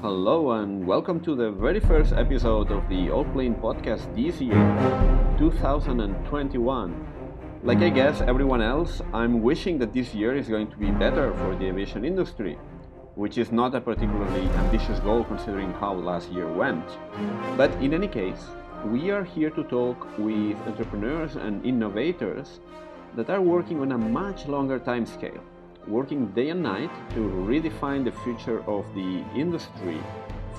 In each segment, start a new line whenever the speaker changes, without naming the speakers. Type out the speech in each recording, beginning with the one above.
Hello and welcome to the very first episode of the Allplane podcast this year, 2021. Like I guess everyone else, I'm wishing that this year is going to be better for the aviation industry, which is not a particularly ambitious goal considering how last year went. But in any case, we are here to talk with entrepreneurs and innovators that are working on a much longer time scale working day and night to redefine the future of the industry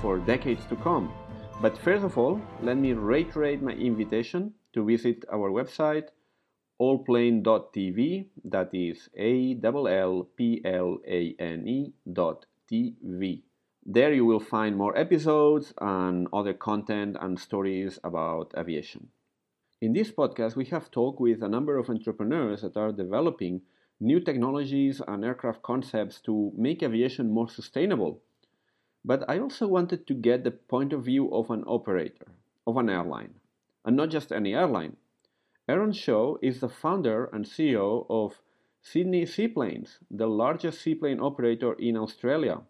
for decades to come. But first of all, let me reiterate my invitation to visit our website allplane.tv, that is A L L P L A N E dot TV. There you will find more episodes and other content and stories about aviation. In this podcast, we have talked with a number of entrepreneurs that are developing new technologies and aircraft concepts to make aviation more sustainable. But I also wanted to get the point of view of an operator, of an airline, and not just any airline. Aaron Shaw is the founder and CEO of Sydney Seaplanes, the largest seaplane operator in Australia.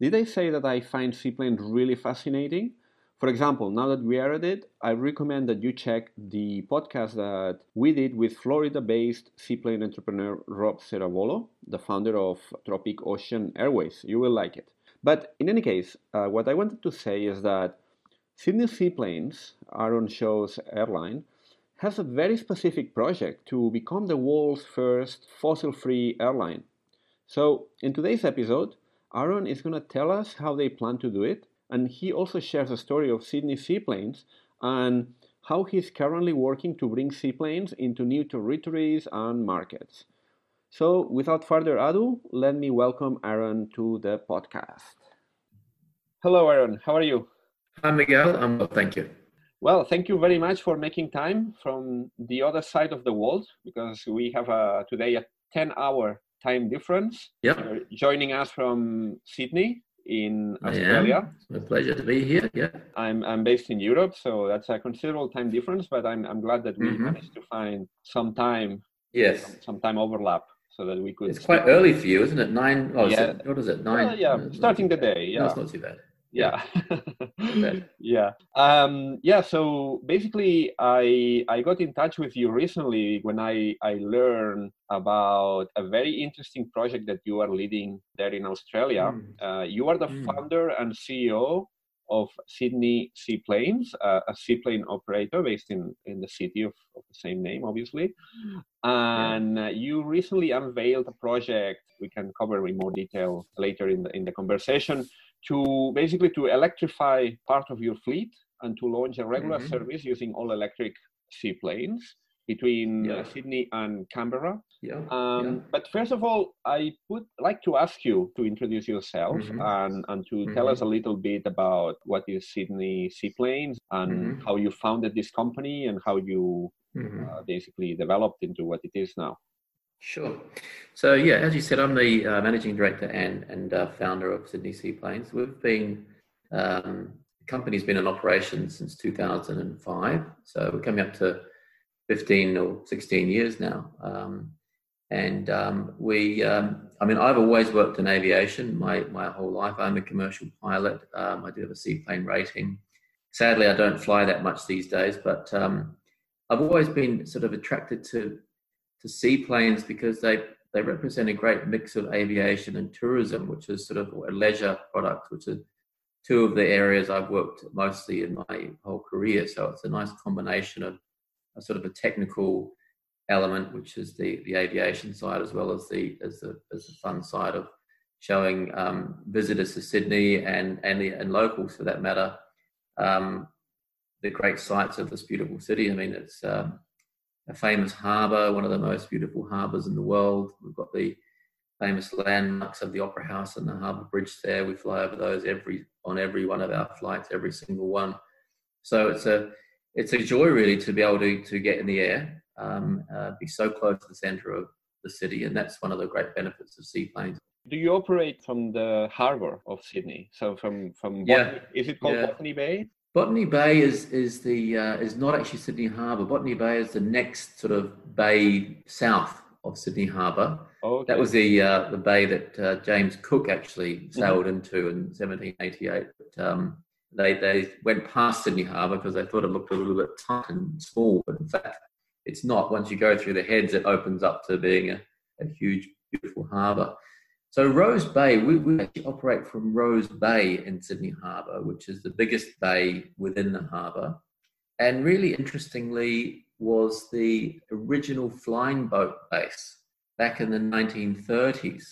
Did I say that I find seaplanes really fascinating? For example, now that we are at it, I recommend that you check the podcast that we did with Florida based seaplane entrepreneur Rob Ceravolo, the founder of Tropic Ocean Airways. You will like it. But in any case, uh, what I wanted to say is that Sydney Seaplanes, Aaron Shaw's airline, has a very specific project to become the world's first fossil free airline. So, in today's episode, Aaron is going to tell us how they plan to do it and he also shares a story of Sydney seaplanes and how he's currently working to bring seaplanes into new territories and markets. So, without further ado, let me welcome Aaron to the podcast. Hello, Aaron. How are you?
Hi, Miguel. I'm well, thank you.
Well, thank you very much for making time from the other side of the world because we have a, today a 10 hour time difference.
Yep.
joining us from Sydney, in Australia.
It's a pleasure to be here. Yeah.
I'm I'm based in Europe, so that's a considerable time difference. But I'm I'm glad that we mm-hmm. managed to find some time.
Yes.
Some, some, time overlap so that we could.
It's quite early for you, isn't it? Nine. Oh, yeah. It, what is it? Nine.
Uh, yeah. Starting the day. Yeah.
No, it's not too bad
yeah yeah um, yeah so basically i i got in touch with you recently when i i learned about a very interesting project that you are leading there in australia mm. uh, you are the mm. founder and ceo of Sydney Seaplanes, uh, a seaplane operator based in, in the city of, of the same name, obviously. And yeah. you recently unveiled a project we can cover in more detail later in the, in the conversation to basically to electrify part of your fleet and to launch a regular mm-hmm. service using all electric seaplanes between uh, yeah. Sydney and Canberra.
Yeah.
Um,
yeah.
But first of all, I would like to ask you to introduce yourself mm-hmm. and, and to mm-hmm. tell us a little bit about what is Sydney Seaplanes and mm-hmm. how you founded this company and how you mm-hmm. uh, basically developed into what it is now.
Sure. So yeah, as you said, I'm the uh, managing director and and uh, founder of Sydney Seaplanes. We've been um, the company's been in operation since 2005, so we're coming up to 15 or 16 years now. Um, and um, we, um, I mean, I've always worked in aviation my my whole life. I'm a commercial pilot. Um, I do have a seaplane rating. Sadly, I don't fly that much these days, but um, I've always been sort of attracted to to seaplanes because they they represent a great mix of aviation and tourism, which is sort of a leisure product, which are two of the areas I've worked mostly in my whole career. So it's a nice combination of a sort of a technical element, which is the the aviation side, as well as the as the as the fun side of showing um, visitors to Sydney and and the, and locals for that matter um, the great sights of this beautiful city. I mean, it's um, a famous harbour, one of the most beautiful harbours in the world. We've got the famous landmarks of the Opera House and the Harbour Bridge there. We fly over those every on every one of our flights, every single one. So it's a it's a joy really to be able to to get in the air, um, uh, be so close to the centre of the city, and that's one of the great benefits of seaplanes.
Do you operate from the harbour of Sydney? So from from yeah. is it called yeah. Botany Bay?
Botany Bay is is the uh, is not actually Sydney Harbour. Botany Bay is the next sort of bay south of Sydney Harbour. okay. that was the uh, the bay that uh, James Cook actually mm-hmm. sailed mm-hmm. into in 1788. But, um, they they went past Sydney Harbour because they thought it looked a little bit tight and small, but in fact, it's not. Once you go through the heads, it opens up to being a, a huge, beautiful harbour. So Rose Bay, we, we actually operate from Rose Bay in Sydney Harbour, which is the biggest bay within the harbour. And really interestingly, was the original flying boat base back in the 1930s.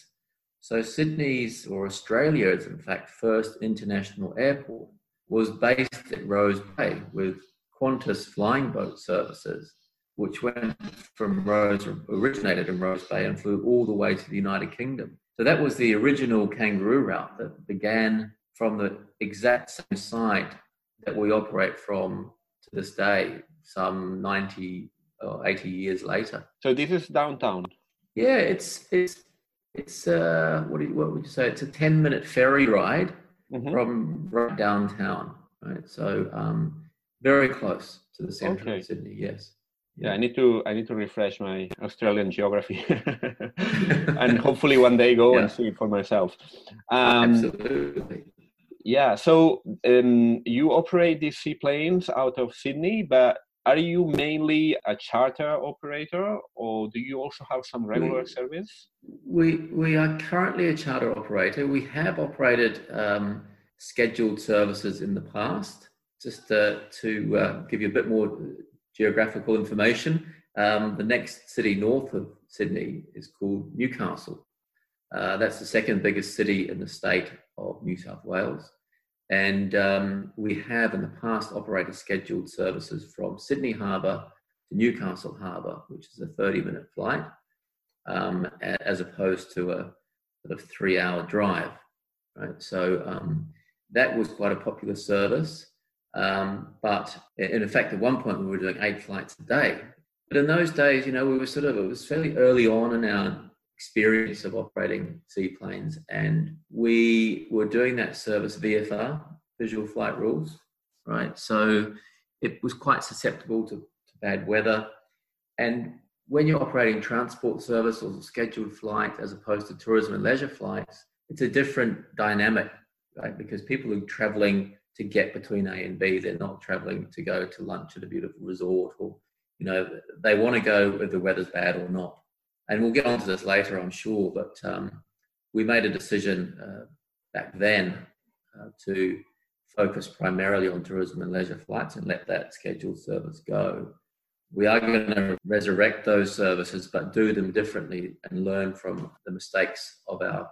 So Sydney's or Australia's, in fact, first international airport was based at Rose Bay with Qantas flying boat services, which went from Rose, originated in Rose Bay and flew all the way to the United Kingdom. So that was the original kangaroo route that began from the exact same site that we operate from to this day, some 90 or 80 years later.
So this is downtown.
Yeah, it's it's it's uh what, you, what would you say? It's a 10 minute ferry ride mm-hmm. from right downtown, right? So um, very close to the center okay. of Sydney. Yes.
Yeah, I need to I need to refresh my Australian geography, and hopefully one day go yeah. and see it for myself.
Um, Absolutely.
Yeah. So um, you operate these seaplanes out of Sydney, but are you mainly a charter operator, or do you also have some regular we, service?
We we are currently a charter operator. We have operated um, scheduled services in the past. Just uh, to uh, give you a bit more geographical information, um, the next city north of Sydney is called Newcastle. Uh, that's the second biggest city in the state of New South Wales. And um, we have in the past operated scheduled services from Sydney Harbour to Newcastle Harbour, which is a 30 minute flight, um, as opposed to a sort of three hour drive. Right. So um, that was quite a popular service. Um, but in fact, at one point we were doing eight flights a day. But in those days, you know, we were sort of, it was fairly early on in our experience of operating seaplanes. And we were doing that service VFR, visual flight rules, right? So it was quite susceptible to, to bad weather. And when you're operating transport service or scheduled flight as opposed to tourism and leisure flights, it's a different dynamic, right? Because people are traveling to get between A and B. They're not traveling to go to lunch at a beautiful resort or, you know, they want to go whether the weather's bad or not. And we'll get onto this later, I'm sure, but um, we made a decision uh, back then uh, to focus primarily on tourism and leisure flights and let that scheduled service go. We are going to resurrect those services, but do them differently and learn from the mistakes of our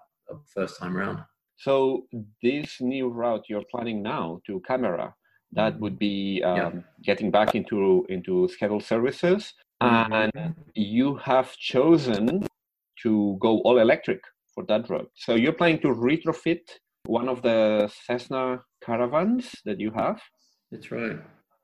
first time around.
So this new route you're planning now to Canberra, that would be um, yeah. getting back into into scheduled services, and you have chosen to go all electric for that route. So you're planning to retrofit one of the Cessna caravans that you have.
That's right.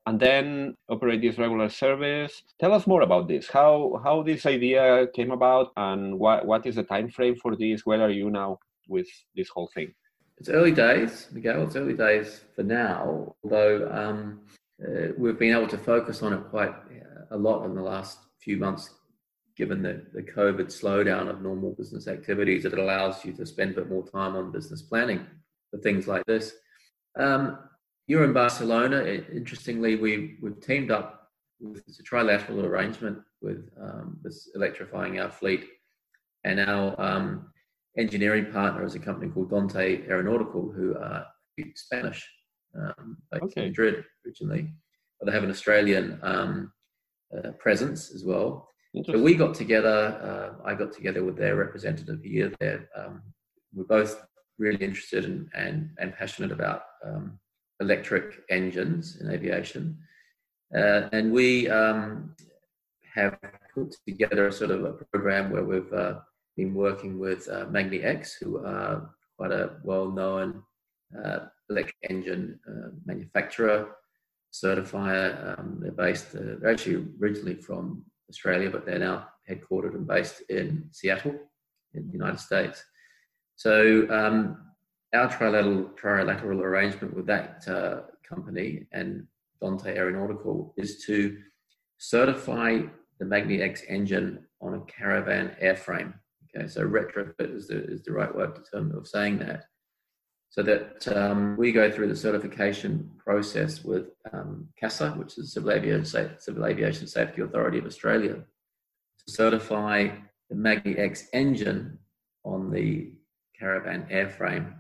And then operate this regular service. Tell us more about this. How how this idea came about, and what what is the time frame for this? Where are you now with this whole thing?
It's early days, Miguel. It's early days for now, although um, uh, we've been able to focus on it quite a lot in the last few months, given the, the COVID slowdown of normal business activities. It allows you to spend a bit more time on business planning for things like this. Um, you're in Barcelona. Interestingly, we, we've teamed up with it's a trilateral arrangement with um, this electrifying our fleet and our um, engineering partner is a company called Dante Aeronautical, who are Spanish, um, based okay. in Madrid originally, but they have an Australian um, uh, presence as well. So we got together. Uh, I got together with their representative here. There, um, we're both really interested in, and and passionate about um, electric engines in aviation, uh, and we um, have put together a sort of a program where we've uh, been working with uh, X, who are quite a well-known uh, electric engine uh, manufacturer, certifier. Um, they're based, uh, they're actually originally from Australia, but they're now headquartered and based in Seattle, in the United States. So um, our trilateral, trilateral arrangement with that uh, company and Dante Aeronautical is to certify the magniX engine on a caravan airframe Okay, so retrofit is the, is the right word to term of saying that. So that um, we go through the certification process with um, CASA, which is Civil Aviation, Civil Aviation Safety Authority of Australia, to certify the magniX engine on the Caravan airframe.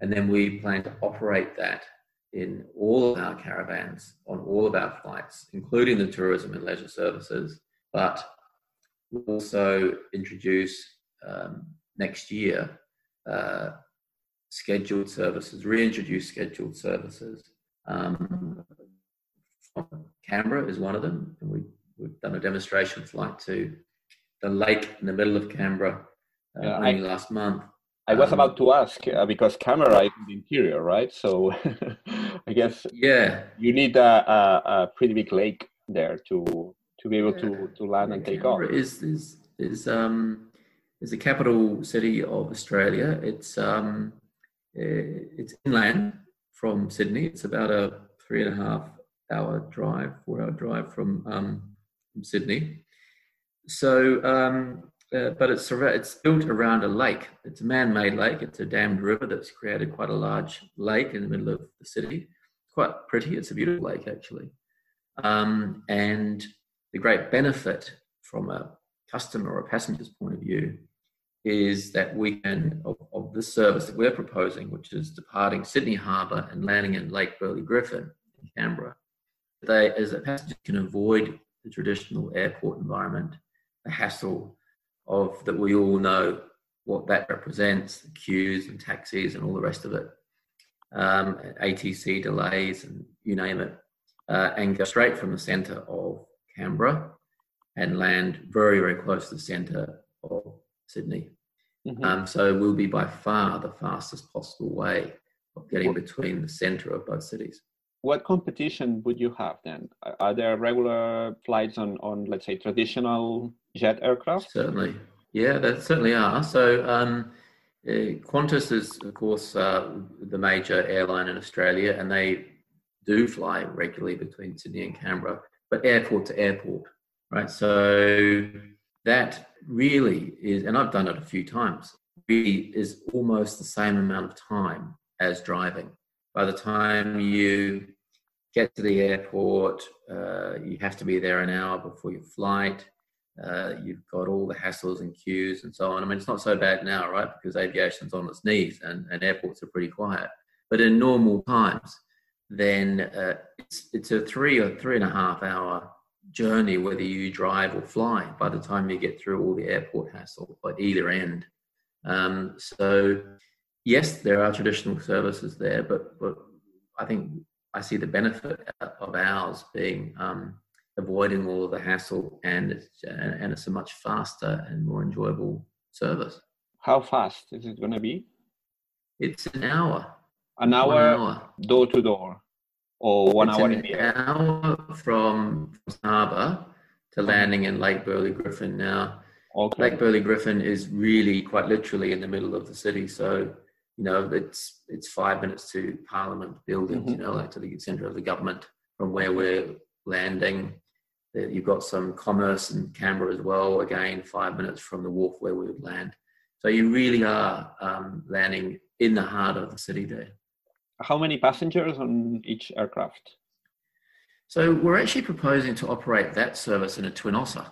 And then we plan to operate that in all of our caravans, on all of our flights, including the tourism and leisure services. But also introduce um, next year uh, scheduled services, reintroduce scheduled services. Um, Canberra is one of them, and we, we've done a demonstration flight to the lake in the middle of Canberra uh, yeah, I, last month.
I was um, about to ask uh, because Canberra is in the interior, right? So I guess
yeah,
you need a, a, a, pretty big lake there to to be able yeah. to to land and take
Canberra
off.
Is is is um is the capital city of Australia. It's um eh, it's inland from Sydney. It's about a three and a half hour drive, four hour drive from um, from Sydney. So um, uh, but it's it's built around a lake. It's a man-made lake. It's a dammed river that's created quite a large lake in the middle of the city. It's quite pretty. It's a beautiful lake actually. Um, and the great benefit from a customer or a passenger's point of view is that we can of, of this service that we're proposing, which is departing Sydney Harbour and landing in Lake Burley Griffin in Canberra. They, as a passenger, can avoid the traditional airport environment, the hassle of that we all know what that represents the queues and taxis and all the rest of it, um, ATC delays and you name it, uh, and go straight from the centre of Canberra and land very, very close to the centre of Sydney. Mm-hmm. Um, so we'll be by far the fastest possible way of getting between the centre of both cities.
What competition would you have then? Are there regular flights on, on let's say, traditional jet aircraft?
Certainly. Yeah, there certainly are. So um, uh, Qantas is, of course, uh, the major airline in Australia, and they do fly regularly between Sydney and Canberra, but airport to airport, right? So that really is, and I've done it a few times, really is almost the same amount of time as driving. By the time you get to the airport, uh, you have to be there an hour before your flight. Uh, you've got all the hassles and queues and so on. I mean, it's not so bad now, right? Because aviation's on its knees and, and airports are pretty quiet. But in normal times, then uh, it's, it's a three or three and a half hour journey, whether you drive or fly, by the time you get through all the airport hassle at either end. Um, so, yes, there are traditional services there, but, but I think I see the benefit of ours being um, avoiding all of the hassle and it's, and it's a much faster and more enjoyable service.
How fast is it going to be?
It's an hour.
An hour, hour. door to door, or one
it's
hour
an in the air. hour from Harbour to landing in Lake Burley Griffin. Now, okay. Lake Burley Griffin is really quite literally in the middle of the city, so you know it's it's five minutes to Parliament buildings, mm-hmm. you know, like to the centre of the government from where we're landing. You've got some commerce in Canberra as well, again, five minutes from the wharf where we would land. So you really are um, landing in the heart of the city there.
How many passengers on each aircraft?
So we're actually proposing to operate that service in a twin otter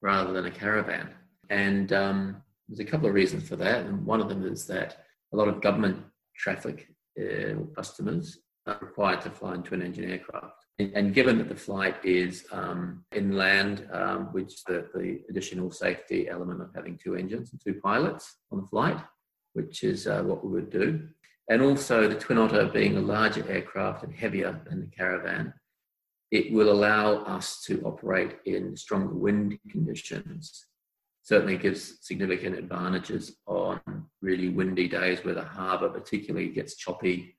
rather than a caravan. And um, there's a couple of reasons for that. And one of them is that a lot of government traffic uh, customers are required to fly in twin engine aircraft. And given that the flight is um, inland, um, which the, the additional safety element of having two engines and two pilots on the flight, which is uh, what we would do, and also the Twin Otter being a larger aircraft and heavier than the Caravan, it will allow us to operate in stronger wind conditions. Certainly gives significant advantages on really windy days where the harbour particularly gets choppy,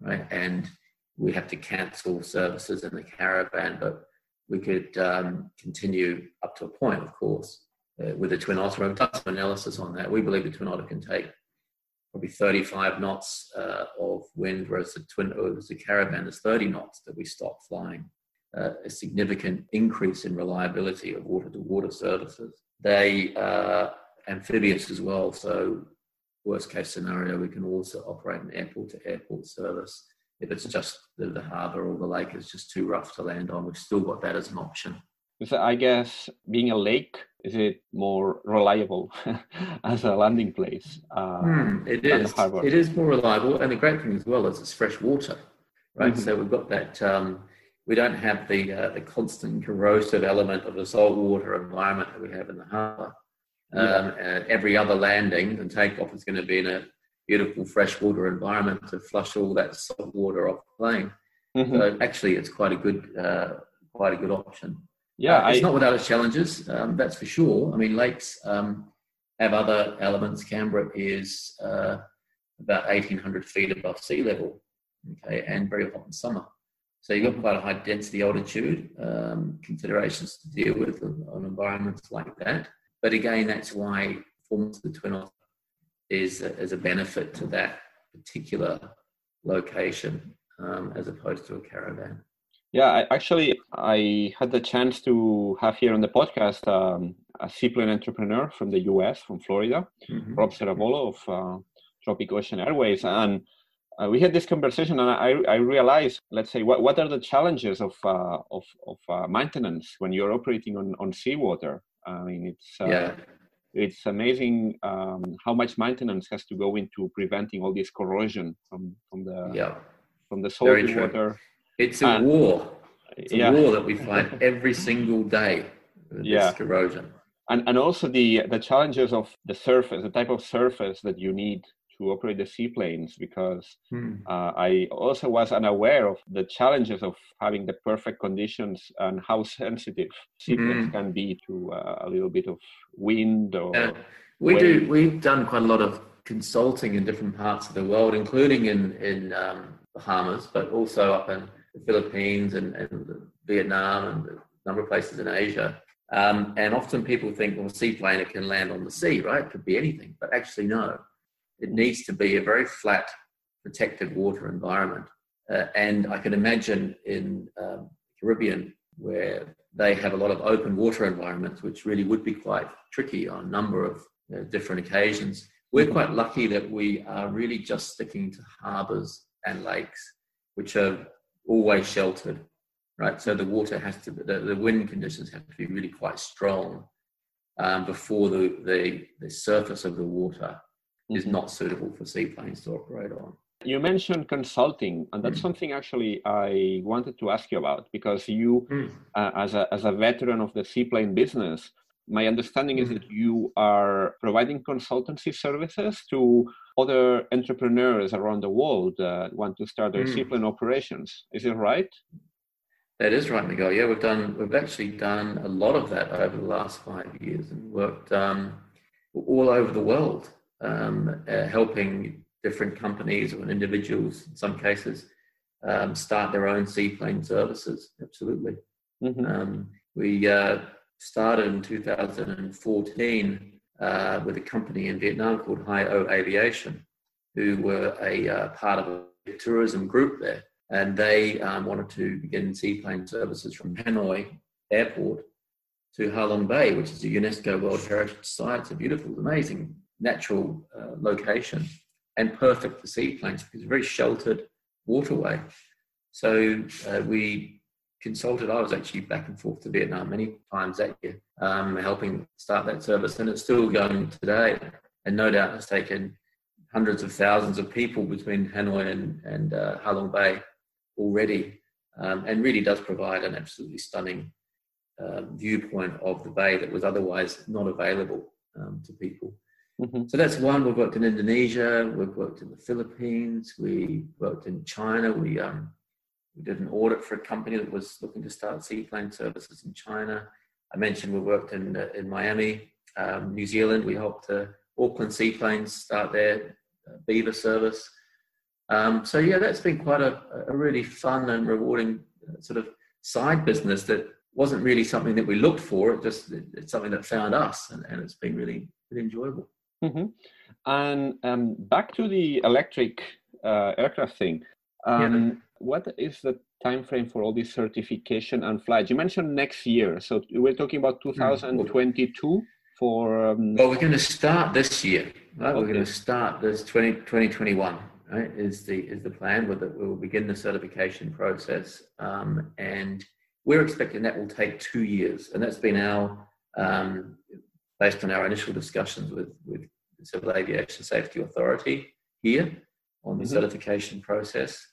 right? And we have to cancel services in the caravan, but we could um, continue up to a point, of course, uh, with the Twin Otter. I've done some analysis on that. We believe the Twin Otter can take probably 35 knots uh, of wind, whereas the Twin, whereas the Caravan is 30 knots that we stop flying. Uh, a significant increase in reliability of water-to-water services. They uh, amphibious as well. So worst case scenario, we can also operate an airport to airport service. If it's just the, the harbour or the lake is just too rough to land on, we've still got that as an option.
So I guess being a lake, is it more reliable as a landing place?
Uh, mm, it is. It is more reliable, and the great thing as well is it's fresh water, right? Mm-hmm. So we've got that. Um, we don't have the uh, the constant corrosive element of the saltwater environment that we have in the harbour. Um, yeah. every other landing and takeoff is going to be in a beautiful freshwater environment to flush all that salt water off the plane. Mm-hmm. So actually, it's quite a good uh, quite a good option.
Yeah,
uh, it's I, not without its challenges. Um, that's for sure. I mean, lakes um, have other elements. Canberra is uh, about eighteen hundred feet above sea level, okay, and very hot in summer. So you've got quite a high density altitude um, considerations to deal with on environments like that. But again, that's why performance of the twin otter is a, is a benefit to that particular location um, as opposed to a caravan.
Yeah, I, actually, I had the chance to have here on the podcast um, a seaplane entrepreneur from the US, from Florida, mm-hmm. Rob Ceravolo of uh, Tropic Ocean Airways, and uh, we had this conversation, and I, I realized, let's say, what, what are the challenges of uh, of, of uh, maintenance when you're operating on on seawater? I mean, it's uh, yeah. it's amazing um, how much maintenance has to go into preventing all this corrosion from from the
yeah.
from the salty water.
It's a and, war. It's a yeah. war that we fight every single day. yeah. corrosion.
And and also the the challenges of the surface, the type of surface that you need to operate the seaplanes because hmm. uh, I also was unaware of the challenges of having the perfect conditions and how sensitive seaplanes hmm. can be to uh, a little bit of wind or. Uh,
we wave. do. We've done quite a lot of consulting in different parts of the world, including in in um, Bahamas, but also up in the Philippines and, and Vietnam and a number of places in Asia. Um, and often people think, well, a seaplane it can land on the sea, right? It could be anything, but actually no it needs to be a very flat, protected water environment. Uh, and I can imagine in um, Caribbean where they have a lot of open water environments, which really would be quite tricky on a number of you know, different occasions. We're quite lucky that we are really just sticking to harbours and lakes, which are always sheltered, right? So the water has to, the, the wind conditions have to be really quite strong um, before the, the, the surface of the water is mm-hmm. not suitable for seaplanes to operate on.
You mentioned consulting, and that's mm. something actually I wanted to ask you about because you, mm. uh, as, a, as a veteran of the seaplane business, my understanding is that you are providing consultancy services to other entrepreneurs around the world that want to start their mm. seaplane operations. Is it right?
That is right, Miguel. Yeah, we've done. We've actually done a lot of that over the last five years and worked um, all over the world um, uh, helping different companies or individuals, in some cases, um, start their own seaplane services. Absolutely. Mm-hmm. Um, we uh, started in 2014 uh, with a company in Vietnam called Hai Au Aviation, who were a uh, part of a tourism group there. And they um, wanted to begin seaplane services from Hanoi Airport to Halong Bay, which is a UNESCO World Heritage Site. It's a beautiful, amazing natural uh, location and perfect for seaplanes because it's a very sheltered waterway. So uh, we consulted. I was actually back and forth to Vietnam many times that year, um, helping start that service, and it's still going today. And no doubt it's taken hundreds of thousands of people between Hanoi and, and uh, Halong Bay already, um, and really does provide an absolutely stunning uh, viewpoint of the bay that was otherwise not available um, to people. Mm-hmm. So that's one. We've worked in Indonesia. We've worked in the Philippines. We worked in China. We um, we did an audit for a company that was looking to start seaplane services in China. I mentioned we worked in uh, in Miami, um, New Zealand. We helped uh, Auckland Seaplanes start their uh, Beaver service. Um, so yeah, that's been quite a, a really fun and rewarding uh, sort of side business that wasn't really something that we looked for. It just it's something that found us, and, and it's been really really enjoyable.
Mm-hmm. And um, back to the electric uh, aircraft thing. Um. What is the time frame for all this certification and flights? You mentioned next year, so we're talking about 2022 mm-hmm. for? Um...
Well, we're going to start this year. Right? Okay. We're going to start this 20, 2021. Right, is the is the plan. With we'll begin the certification process, um, and we're expecting that will take two years, and that's been our um, based on our initial discussions with with the Civil Aviation Safety Authority here on the mm-hmm. certification process.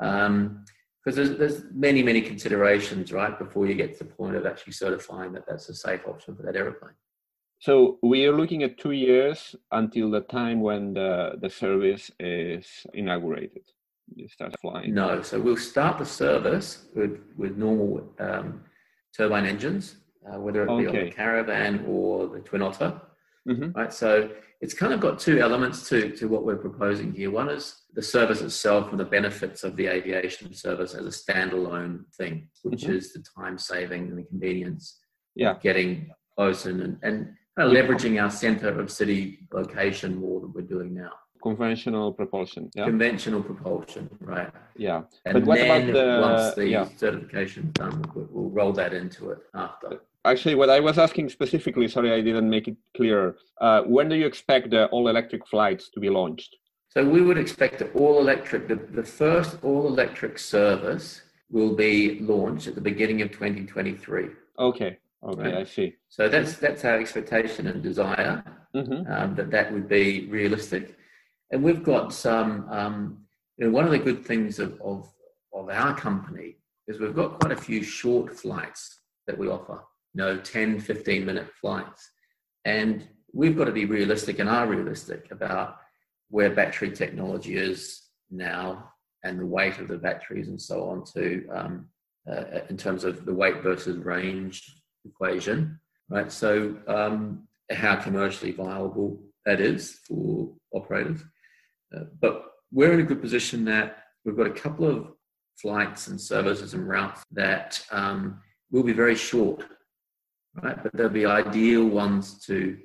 Um, because there's, there's many many considerations right before you get to the point of actually certifying that that's a safe option for that aeroplane.
So we are looking at two years until the time when the, the service is inaugurated. You start flying.
No so we'll start the service with with normal um, turbine engines uh, whether it be okay. on the caravan or the twin otter mm-hmm. right so it's kind of got two elements to, to what we're proposing here. One is the service itself and the benefits of the aviation service as a standalone thing, which mm-hmm. is the time saving and the convenience
yeah.
getting close and, and, and kind of leveraging our center of city location more than we're doing now.
Conventional propulsion.
Yeah. Conventional propulsion, right.
Yeah.
And but what then about the, once the yeah. certification's done, we'll, we'll roll that into it after
actually what i was asking specifically sorry i didn't make it clear uh, when do you expect the all electric flights to be launched?
So we would expect the all electric the, the first all electric service will be launched at the beginning of 2023
okay okay right? i see.
So that's that's our expectation and desire mm-hmm. um, that that would be realistic. And we've got some um, you know one of the good things of, of of our company is we've got quite a few short flights that we offer you know 10 15 minute flights. And we've got to be realistic and are realistic about where battery technology is now and the weight of the batteries and so on to um, uh, in terms of the weight versus range equation right? So um, how commercially viable that is for operators. Uh, but we're in a good position that we've got a couple of flights and services and routes that um, will be very short right? But there'll be ideal ones to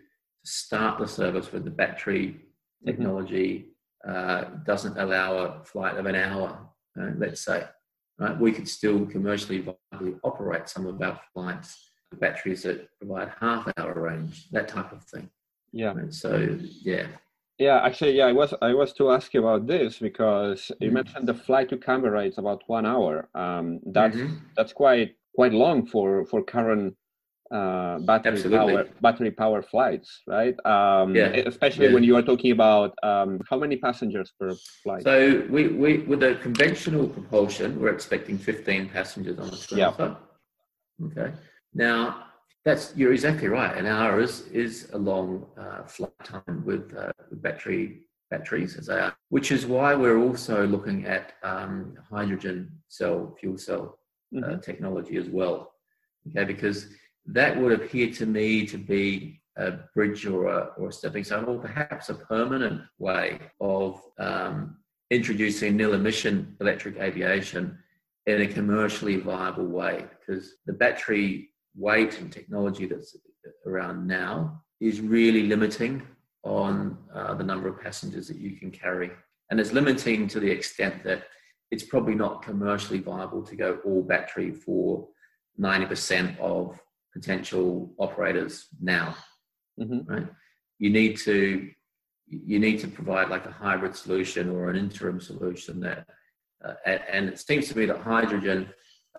start the service with the battery mm-hmm. technology uh, doesn't allow a flight of an hour, let's say. Right? We could still commercially operate some of our flights with batteries that provide half hour range, that type of thing.
Yeah.
And so, yeah.
Yeah, actually, yeah, I was I was to ask you about this because you mm-hmm. mentioned the flight to Canberra is about one hour. Um, that's mm-hmm. that's quite quite long for for current uh, battery Absolutely. power battery power flights, right? Um, yeah. Especially yeah. when you are talking about um, how many passengers per flight.
So we, we with the conventional propulsion, we're expecting 15 passengers on the Twin Otter. Yeah. Okay. Now that's you're exactly right. An hour is is a long uh, flight time with, uh, with battery batteries as they are, which is why we're also looking at um, hydrogen cell fuel cell uh, mm-hmm. technology as well. Okay, because that would appear to me to be a bridge or a, or a stepping stone, or perhaps a permanent way of um, introducing nil emission electric aviation in a commercially viable way. Because the battery weight and technology that's around now is really limiting on uh, the number of passengers that you can carry. And it's limiting to the extent that it's probably not commercially viable to go all battery for 90% of potential operators now, mm-hmm. right? You need to you need to provide like a hybrid solution or an interim solution that, uh, and it seems to me that hydrogen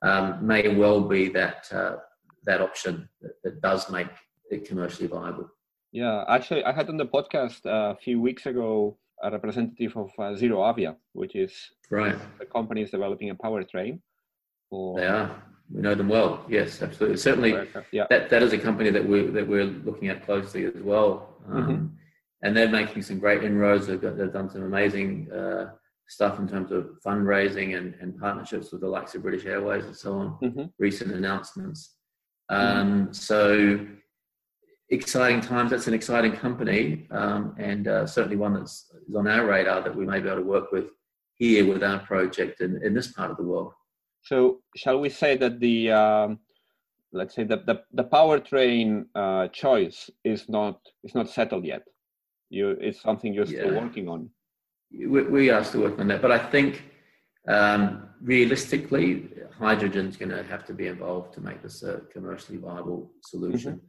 um, may well be that uh, that option that, that, does make it commercially viable.
Yeah, actually, I had on the podcast uh, a few weeks ago a representative of uh, ZeroAvia, which is
right.
The company is developing a powertrain.
For, they are we know them well. Yes, absolutely. Certainly, yeah. that that is a company that we that we're looking at closely as well. Um, mm-hmm. And they're making some great inroads. They've, got, they've done some amazing uh, stuff in terms of fundraising and, and partnerships with the likes of British Airways and so on. Mm-hmm. Recent announcements. Um, mm-hmm. So exciting times. That's an exciting company, um, and uh, certainly one that's on our radar that we may be able to work with here with our project in, in this part of the world.
So shall we say that the um, let's say the the, the powertrain uh, choice is not is not settled yet. You it's something you're yeah. still working on.
We, we, are still working on that, but I think um, realistically, hydrogen is going to have to be involved to make this a commercially viable solution.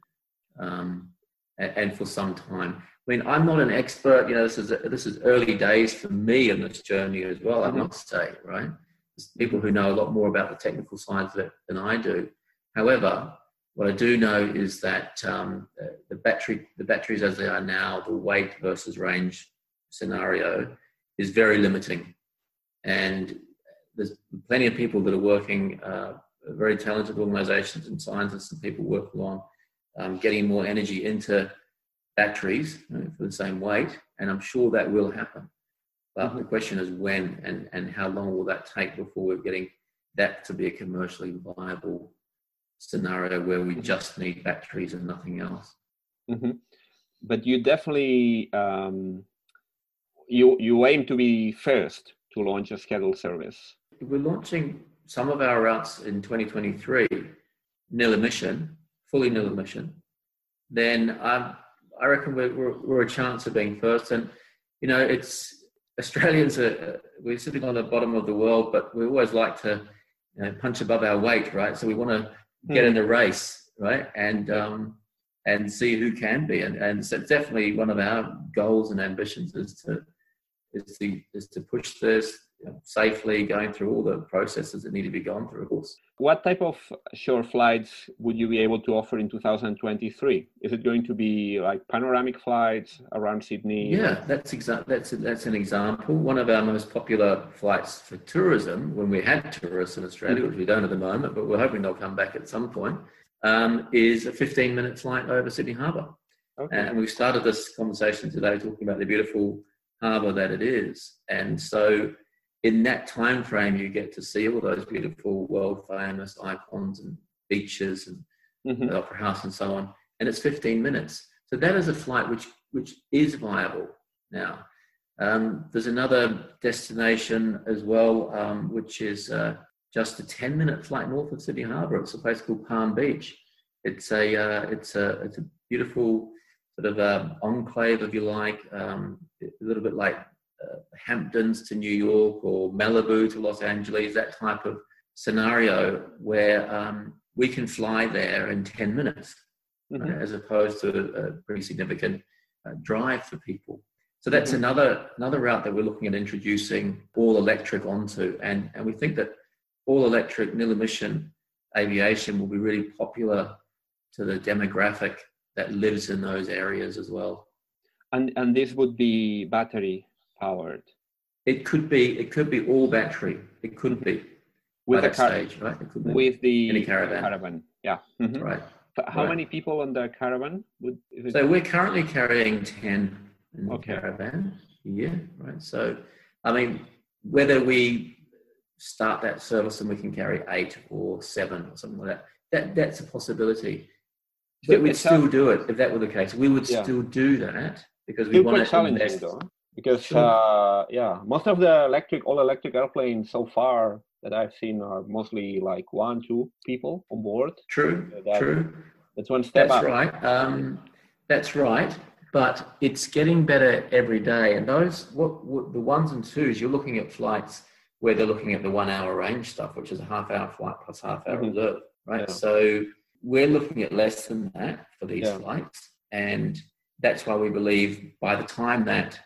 Mm-hmm. Um, and, and, for some time. I mean, I'm not an expert. You know, this is this is early days for me in this journey as well. Mm-hmm. I must say, right? People who know a lot more about the technical side of it than I do. However, what I do know is that um, the battery, the batteries as they are now, the weight versus range scenario is very limiting, and there's plenty of people that are working, uh, very talented organisations and scientists and people working on um, getting more energy into batteries you know, for the same weight, and I'm sure that will happen. But mm-hmm. the question is when and, and how long will that take before we're getting that to be a commercially viable scenario where we just need batteries and nothing else.
Mm-hmm. But you definitely um, you you aim to be first to launch a scheduled service.
We're launching some of our routes in 2023, nil emission, fully nil emission. Then I I reckon we're, we're, we're a chance of being first. And you know, it's Australians are we're sitting on the bottom of the world, but we always like to you know, punch above our weight, right? So we want to get in hmm. the race, right? And um, and see who can be. And and so definitely one of our goals and ambitions is to is to is to push this safely, going through all the processes that need to be gone through, of course.
What type of short flights would you be able to offer in 2023? Is it going to be like panoramic flights around Sydney?
Yeah, that's exact. That's that's an example. One of our most popular flights for tourism, when we had tourists in Australia, mm-hmm. which we don't at the moment, but we're hoping they'll come back at some point, um, is a 15-minute flight over Sydney Harbour. Okay. And we've started this conversation today talking about the beautiful harbour that it is, and so in that time frame, you get to see all those beautiful, world famous icons and beaches and mm-hmm. the opera house and so on. And it's 15 minutes. So that is a flight which which is viable now. Um, there's another destination as well, um, which is uh, just a 10 minute flight north of Sydney Harbour. It's a place called Palm Beach. It's a uh, it's a it's a beautiful sort of um, enclave, if you like, um, a little bit like uh, Hamptons to New York or Malibu to Los Angeles, that type of scenario where um, we can fly there in 10 minutes mm-hmm. right, as opposed to a pretty significant uh, drive for people. So that's mm-hmm. another another route that we're looking at introducing all electric onto, and and we think that all electric nil emission aviation will be really popular to the demographic that lives in those areas as well.
And and this would be battery powered?
It could be. It could be all battery. It could be
with the car- stage, right? It could be with the
any caravan.
caravan. Yeah. Mm-hmm.
Right.
how
right.
many people on the caravan?
Would, so we're currently carrying ten in the okay. caravan. Yeah. Right. So, I mean, whether we start that service and we can carry eight or seven or something like that, that that's a possibility. But we'd still do it if that were the case. We would yeah. still do that because we want to invest. Though
because sure. uh, yeah most of the electric all electric airplanes so far that i've seen are mostly like one two people on board
true that, true
that's one step
that's
up.
right um, that's right but it's getting better every day and those what, what, the ones and twos you're looking at flights where they're looking at the one hour range stuff which is a half hour flight plus half hour mm-hmm. reserve right yeah. so we're looking at less than that for these yeah. flights and that's why we believe by the time that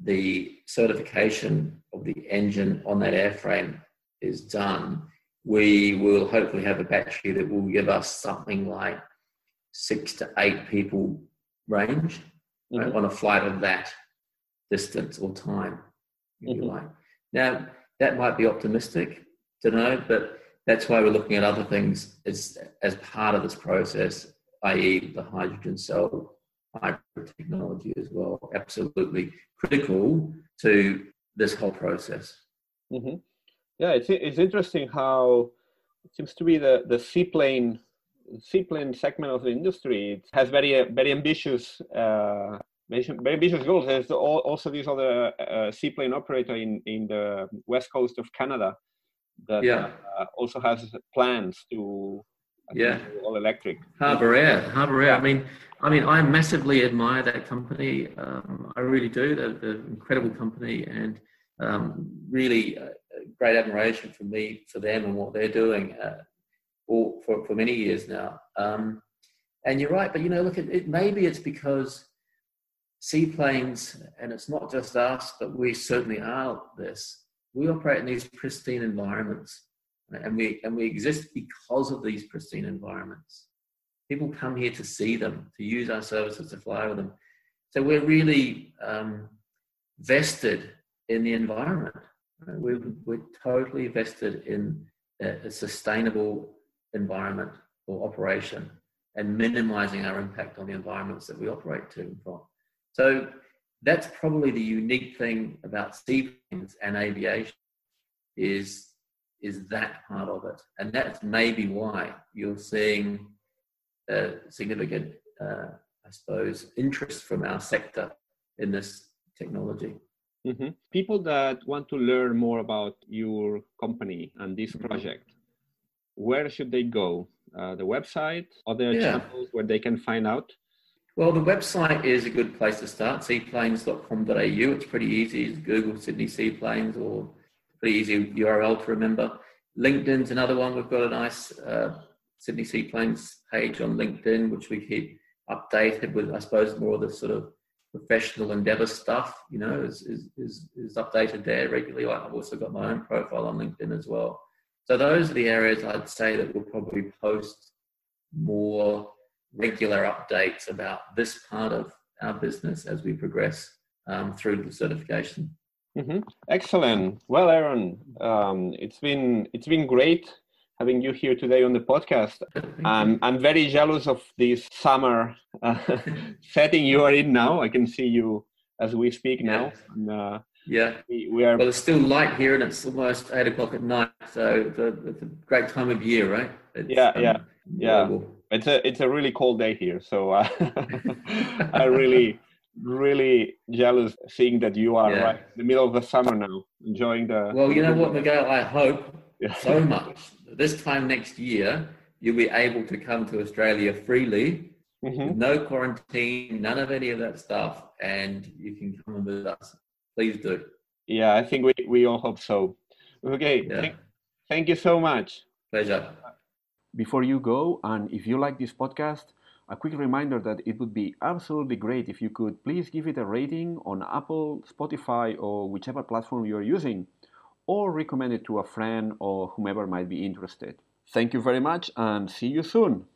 the certification of the engine on that airframe is done, we will hopefully have a battery that will give us something like six to eight people range mm-hmm. right, on a flight of that distance or time, if mm-hmm. you like. Now, that might be optimistic to know, but that's why we're looking at other things as, as part of this process, i.e., the hydrogen cell hybrid technology as well. Absolutely critical to this whole process.
Mm-hmm. Yeah, it's it's interesting how it seems to be the the seaplane seaplane segment of the industry it has very very ambitious. Uh, very ambitious goals. There's also this other uh, seaplane operator in, in the west coast of Canada that yeah. uh, also has plans to
yeah.
all electric.
Harbour air harbour air. I mean i mean i massively admire that company. Um, i really do. They're, they're an incredible company and um, really uh, great admiration for me for them and what they're doing uh, all, for, for many years now. Um, And you're right, but you know, look, it, it, maybe it's because seaplanes, and it's not just us, but we certainly are this. We operate in these pristine environments, and we and we exist because of these pristine environments. People come here to see them, to use our services, to fly with them. So we're really um, vested in the environment. We're, we're totally vested in a, a sustainable environment or operation and minimizing our impact on the environments that we operate to and from. So that's probably the unique thing about seaplanes and aviation is is that part of it, and that's maybe why you're seeing a significant, uh, I suppose, interest from our sector in this technology.
Mm-hmm. People that want to learn more about your company and this project, where should they go? Uh, the website, other yeah. channels where they can find out?
Well, the website is a good place to start, seaplanes.com.au. It's pretty easy. Google Sydney Seaplanes or pretty easy URL to remember. LinkedIn's another one. We've got a nice uh, Sydney Seaplanes page on LinkedIn, which we keep updated with, I suppose, more of the sort of professional endeavor stuff, you know, is, is, is, is updated there regularly. I've also got my own profile on LinkedIn as well. So those are the areas I'd say that we'll probably post more regular updates about this part of our business as we progress um, through the certification.
Mm-hmm. Excellent. Well, Aaron, um, it's been it's been great having you here today on the podcast. Um, I'm very jealous of this summer uh, setting you are in now. I can see you as we speak now.
Yeah. And, uh, yeah, we, we, are. Well, it's still light here, and it's almost eight o'clock at night. So it's a, it's a great time of year, right? It's,
yeah, um, yeah, yeah. It's a it's a really cold day here, so uh, I really really jealous seeing that you are yeah. right in the middle of the summer now, enjoying the.
Well, you know what, Miguel, I hope yeah. so much. This time next year, you'll be able to come to Australia freely, mm-hmm. no quarantine, none of any of that stuff, and you can come with us please do.
Yeah, I think we, we all hope so. Okay, yeah. thank, thank you so much.
Pleasure.
Before you go, and if you like this podcast, a quick reminder that it would be absolutely great if you could please give it a rating on Apple, Spotify, or whichever platform you're using, or recommend it to a friend or whomever might be interested. Thank you very much and see you soon.